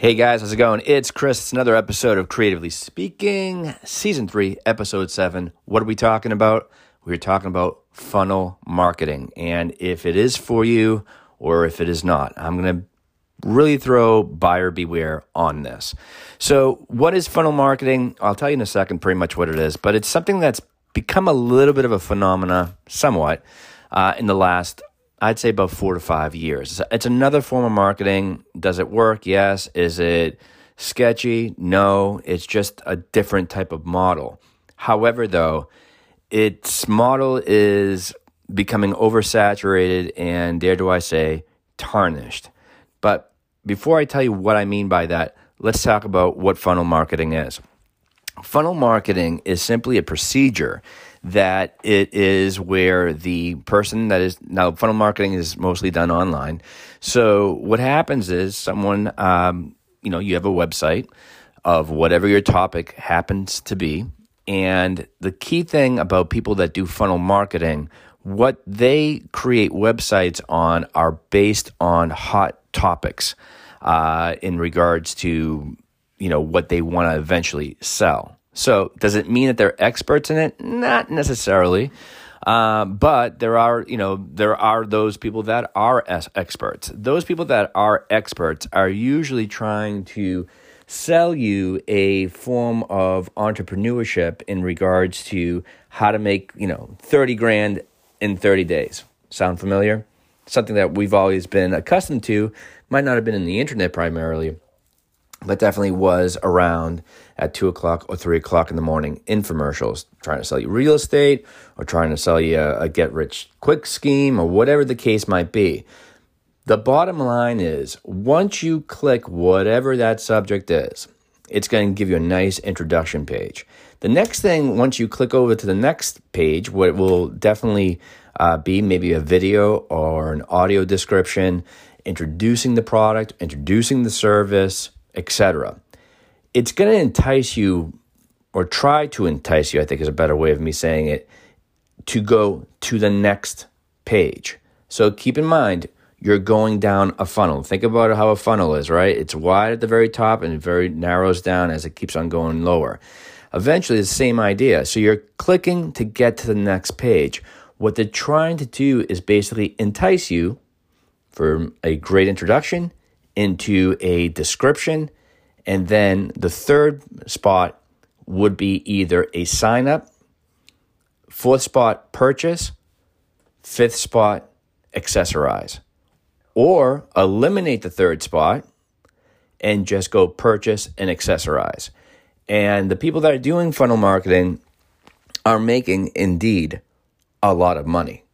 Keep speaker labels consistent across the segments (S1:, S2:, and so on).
S1: Hey guys, how's it going? It's Chris. It's another episode of Creatively Speaking, Season 3, Episode 7. What are we talking about? We're talking about funnel marketing. And if it is for you or if it is not, I'm going to really throw buyer beware on this. So, what is funnel marketing? I'll tell you in a second pretty much what it is, but it's something that's become a little bit of a phenomena, somewhat, uh, in the last I'd say about four to five years. It's another form of marketing. Does it work? Yes. Is it sketchy? No. It's just a different type of model. However, though, its model is becoming oversaturated and, dare do I say, tarnished. But before I tell you what I mean by that, let's talk about what funnel marketing is. Funnel marketing is simply a procedure that it is where the person that is now funnel marketing is mostly done online. So what happens is someone, um, you know, you have a website of whatever your topic happens to be. And the key thing about people that do funnel marketing, what they create websites on are based on hot topics uh, in regards to, you know, what they want to eventually sell. So, does it mean that they're experts in it? Not necessarily. Uh, but there are, you know, there are those people that are experts. Those people that are experts are usually trying to sell you a form of entrepreneurship in regards to how to make, you know, 30 grand in 30 days. Sound familiar? Something that we've always been accustomed to, might not have been in the internet primarily, but definitely was around at two o'clock or three o'clock in the morning. Infomercials trying to sell you real estate or trying to sell you a, a get rich quick scheme or whatever the case might be. The bottom line is once you click whatever that subject is, it's going to give you a nice introduction page. The next thing, once you click over to the next page, what will definitely uh, be maybe a video or an audio description introducing the product, introducing the service, etc. It's going to entice you, or try to entice you, I think is a better way of me saying it, to go to the next page. So keep in mind, you're going down a funnel. Think about how a funnel is, right? It's wide at the very top and very narrows down as it keeps on going lower. Eventually, the same idea. So you're clicking to get to the next page. What they're trying to do is basically entice you for a great introduction into a description. And then the third spot would be either a sign up, fourth spot, purchase, fifth spot, accessorize. Or eliminate the third spot and just go purchase and accessorize. And the people that are doing funnel marketing are making indeed a lot of money.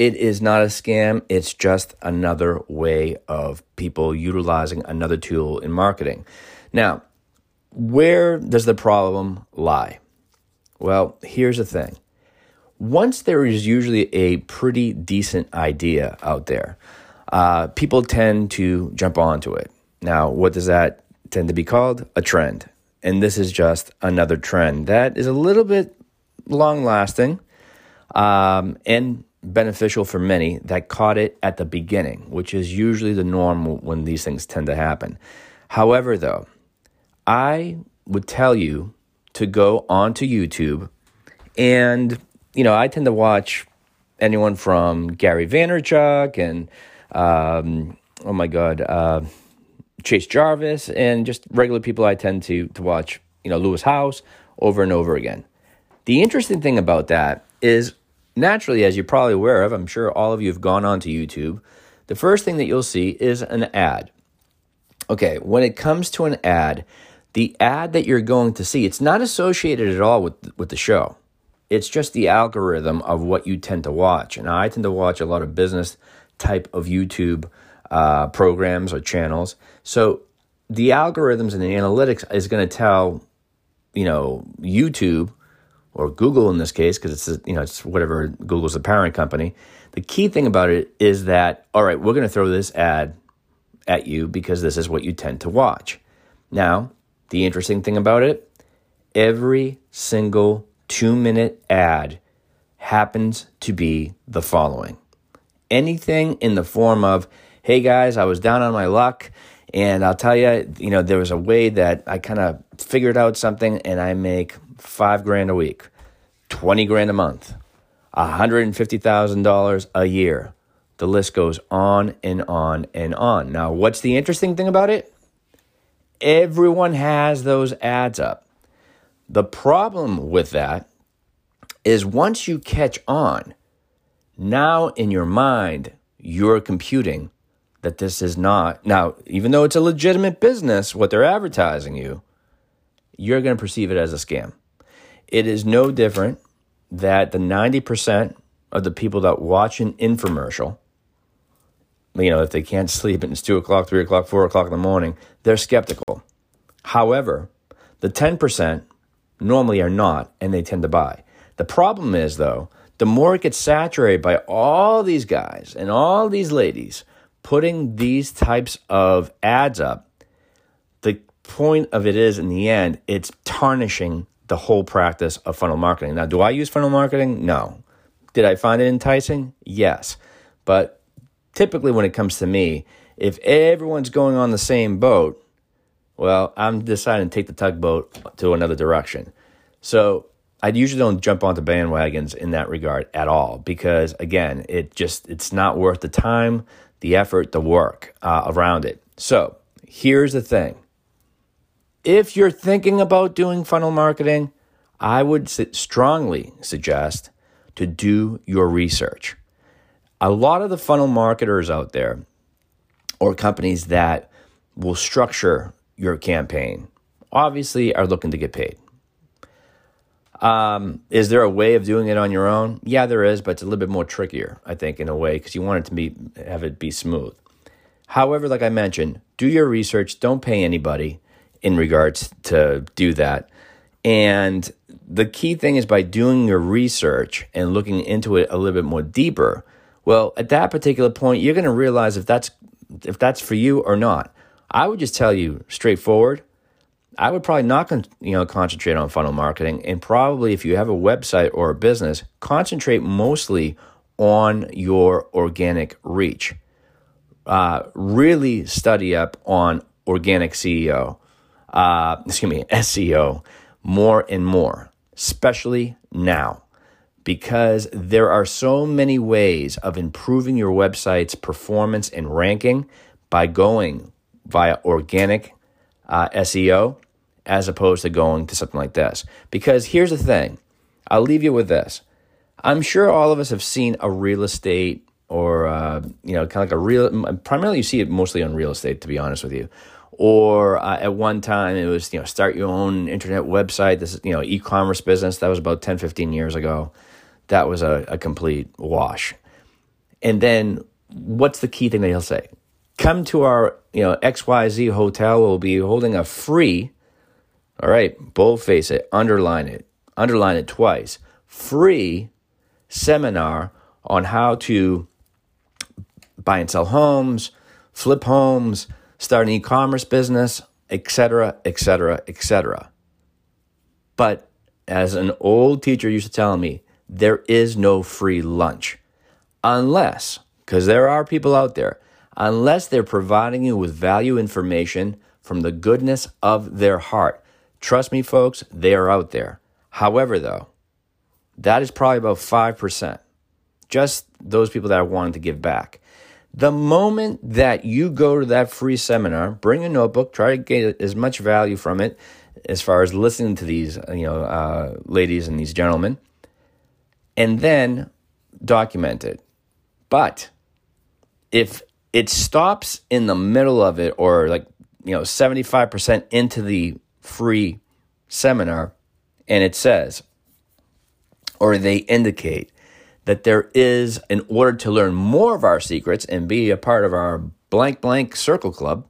S1: It is not a scam. It's just another way of people utilizing another tool in marketing. Now, where does the problem lie? Well, here's the thing. Once there is usually a pretty decent idea out there, uh, people tend to jump onto it. Now, what does that tend to be called? A trend. And this is just another trend that is a little bit long lasting um, and beneficial for many that caught it at the beginning, which is usually the norm when these things tend to happen. However, though, I would tell you to go onto YouTube and, you know, I tend to watch anyone from Gary Vaynerchuk and, um, oh my God, uh, Chase Jarvis and just regular people I tend to, to watch, you know, Lewis Howes over and over again. The interesting thing about that is naturally, as you're probably aware of, I'm sure all of you have gone onto YouTube. The first thing that you'll see is an ad. Okay, when it comes to an ad, the ad that you're going to see, it's not associated at all with, with the show. It's just the algorithm of what you tend to watch. And I tend to watch a lot of business type of YouTube uh, programs or channels. So the algorithms and the analytics is going to tell, you know, YouTube or Google in this case, because it's you know it's whatever Google's the parent company. The key thing about it is that all right, we're going to throw this ad at you because this is what you tend to watch. Now, the interesting thing about it, every single two minute ad happens to be the following. Anything in the form of, hey guys, I was down on my luck And I'll tell you, you know, there was a way that I kind of figured out something and I make five grand a week, 20 grand a month, $150,000 a year. The list goes on and on and on. Now, what's the interesting thing about it? Everyone has those ads up. The problem with that is once you catch on, now in your mind, you're computing that this is not. Now, even though it's a legitimate business, what they're advertising you, you're going to perceive it as a scam. It is no different that the 90% of the people that watch an infomercial, you know, if they can't sleep and it's 2 o'clock, 3 o'clock, 4 o'clock in the morning, they're skeptical. However, the 10% normally are not, and they tend to buy. The problem is, though, the more it gets saturated by all these guys and all these ladies putting these types of ads up, the point of it is, in the end, it's tarnishing the whole practice of funnel marketing. Now, do I use funnel marketing? No. Did I find it enticing? Yes. But typically, when it comes to me, if everyone's going on the same boat, well, I'm deciding to take the tugboat to another direction. So I usually don't jump onto bandwagons in that regard at all because, again, it just it's not worth the time, the effort, the work uh, around it. So here's the thing: if you're thinking about doing funnel marketing, I would strongly suggest to do your research. A lot of the funnel marketers out there, or companies that will structure your campaign obviously are looking to get paid. Um, is there a way of doing it on your own? Yeah, there is, but it's a little bit more trickier, I think, in a way, because you want it to be have it be smooth. However, like I mentioned, do your research. Don't pay anybody in regards to do that. And the key thing is by doing your research and looking into it a little bit more deeper. Well, at that particular point, you're going to realize if that's if that's for you or not. I would just tell you straightforward. I would probably not con- you know concentrate on funnel marketing, and probably if you have a website or a business, concentrate mostly on your organic reach. Uh, really study up on organic CEO, uh, excuse me, SEO more and more, especially now, because there are so many ways of improving your website's performance and ranking by going via organic uh, SEO as opposed to going to something like this. Because here's the thing I'll leave you with this. I'm sure all of us have seen a real estate or, uh, you know, kind of like a real, primarily you see it mostly on real estate, to be honest with you. Or uh, at one time it was, you know, start your own internet website. This you know, e commerce business. That was about 10, 15 years ago. That was a, a complete wash. And then what's the key thing that he'll say? come to our you know XYZ hotel. We'll be holding a free, all right, boldface it, underline it, underline it twice, free seminar on how to buy and sell homes, flip homes, start an e-commerce business, etc., etc., etc. But as an old teacher used to tell me, there is no free lunch unless, because there are people out there unless they're providing you with value information from the goodness of their heart. Trust me, folks, they are out there. However, though, that is probably about 5%. Just those people that are wanting to give back. The moment that you go to that free seminar, bring a notebook, try to get as much value from it as far as listening to these, you know, uh, ladies and these gentlemen, and then document it. But if it stops in the middle of it or like you know 75% into the free seminar and it says or they indicate that there is in order to learn more of our secrets and be a part of our blank blank circle club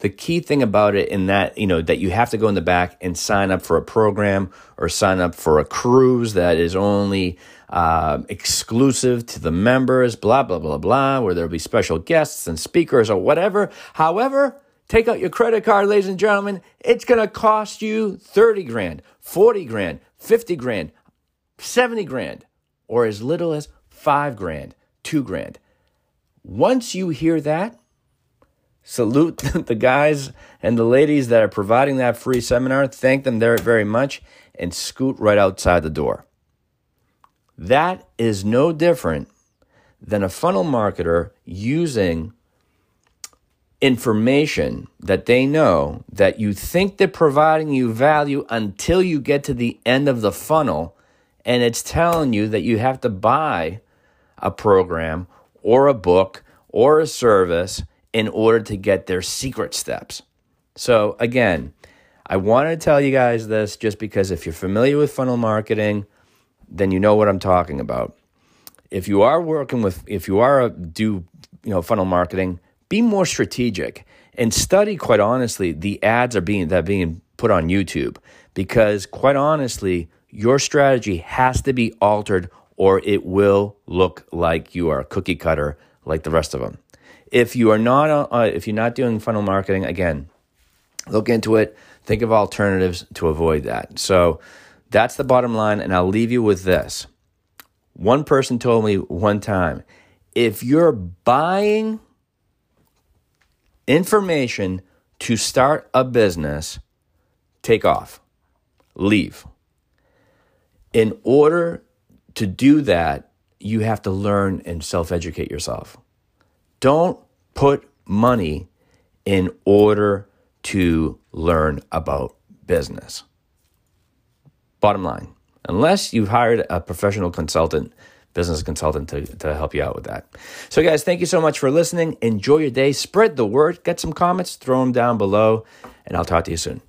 S1: the key thing about it in that you know that you have to go in the back and sign up for a program or sign up for a cruise that is only uh, exclusive to the members blah blah blah blah where there'll be special guests and speakers or whatever. However take out your credit card ladies and gentlemen. It's going to cost you 30 grand 40 grand 50 grand 70 grand or as little as 5 grand 2 grand once you hear that salute the guys and the ladies that are providing that free seminar. Thank them very much and scoot right outside the door. That is no different than a funnel marketer using information that they know that you think they're providing you value until you get to the end of the funnel and it's telling you that you have to buy a program or a book or a service in order to get their secret steps. So, again, I want to tell you guys this just because if you're familiar with funnel marketing, then you know what I'm talking about. If you are working with, if you are a, do, you know, funnel marketing, be more strategic and study. Quite honestly, the ads are being that are being put on YouTube because, quite honestly, your strategy has to be altered or it will look like you are a cookie cutter like the rest of them. If you are not, uh, if you're not doing funnel marketing, again, look into it. Think of alternatives to avoid that. So that's the bottom line. And I'll leave you with this. One person told me one time if you're buying information to start a business, take off, leave. In order to do that, you have to learn and self educate yourself. Don't put money in order to learn about business. Bottom line, unless you've hired a professional consultant, business consultant to, to help you out with that. So, guys, thank you so much for listening. Enjoy your day. Spread the word. Get some comments, throw them down below, and I'll talk to you soon.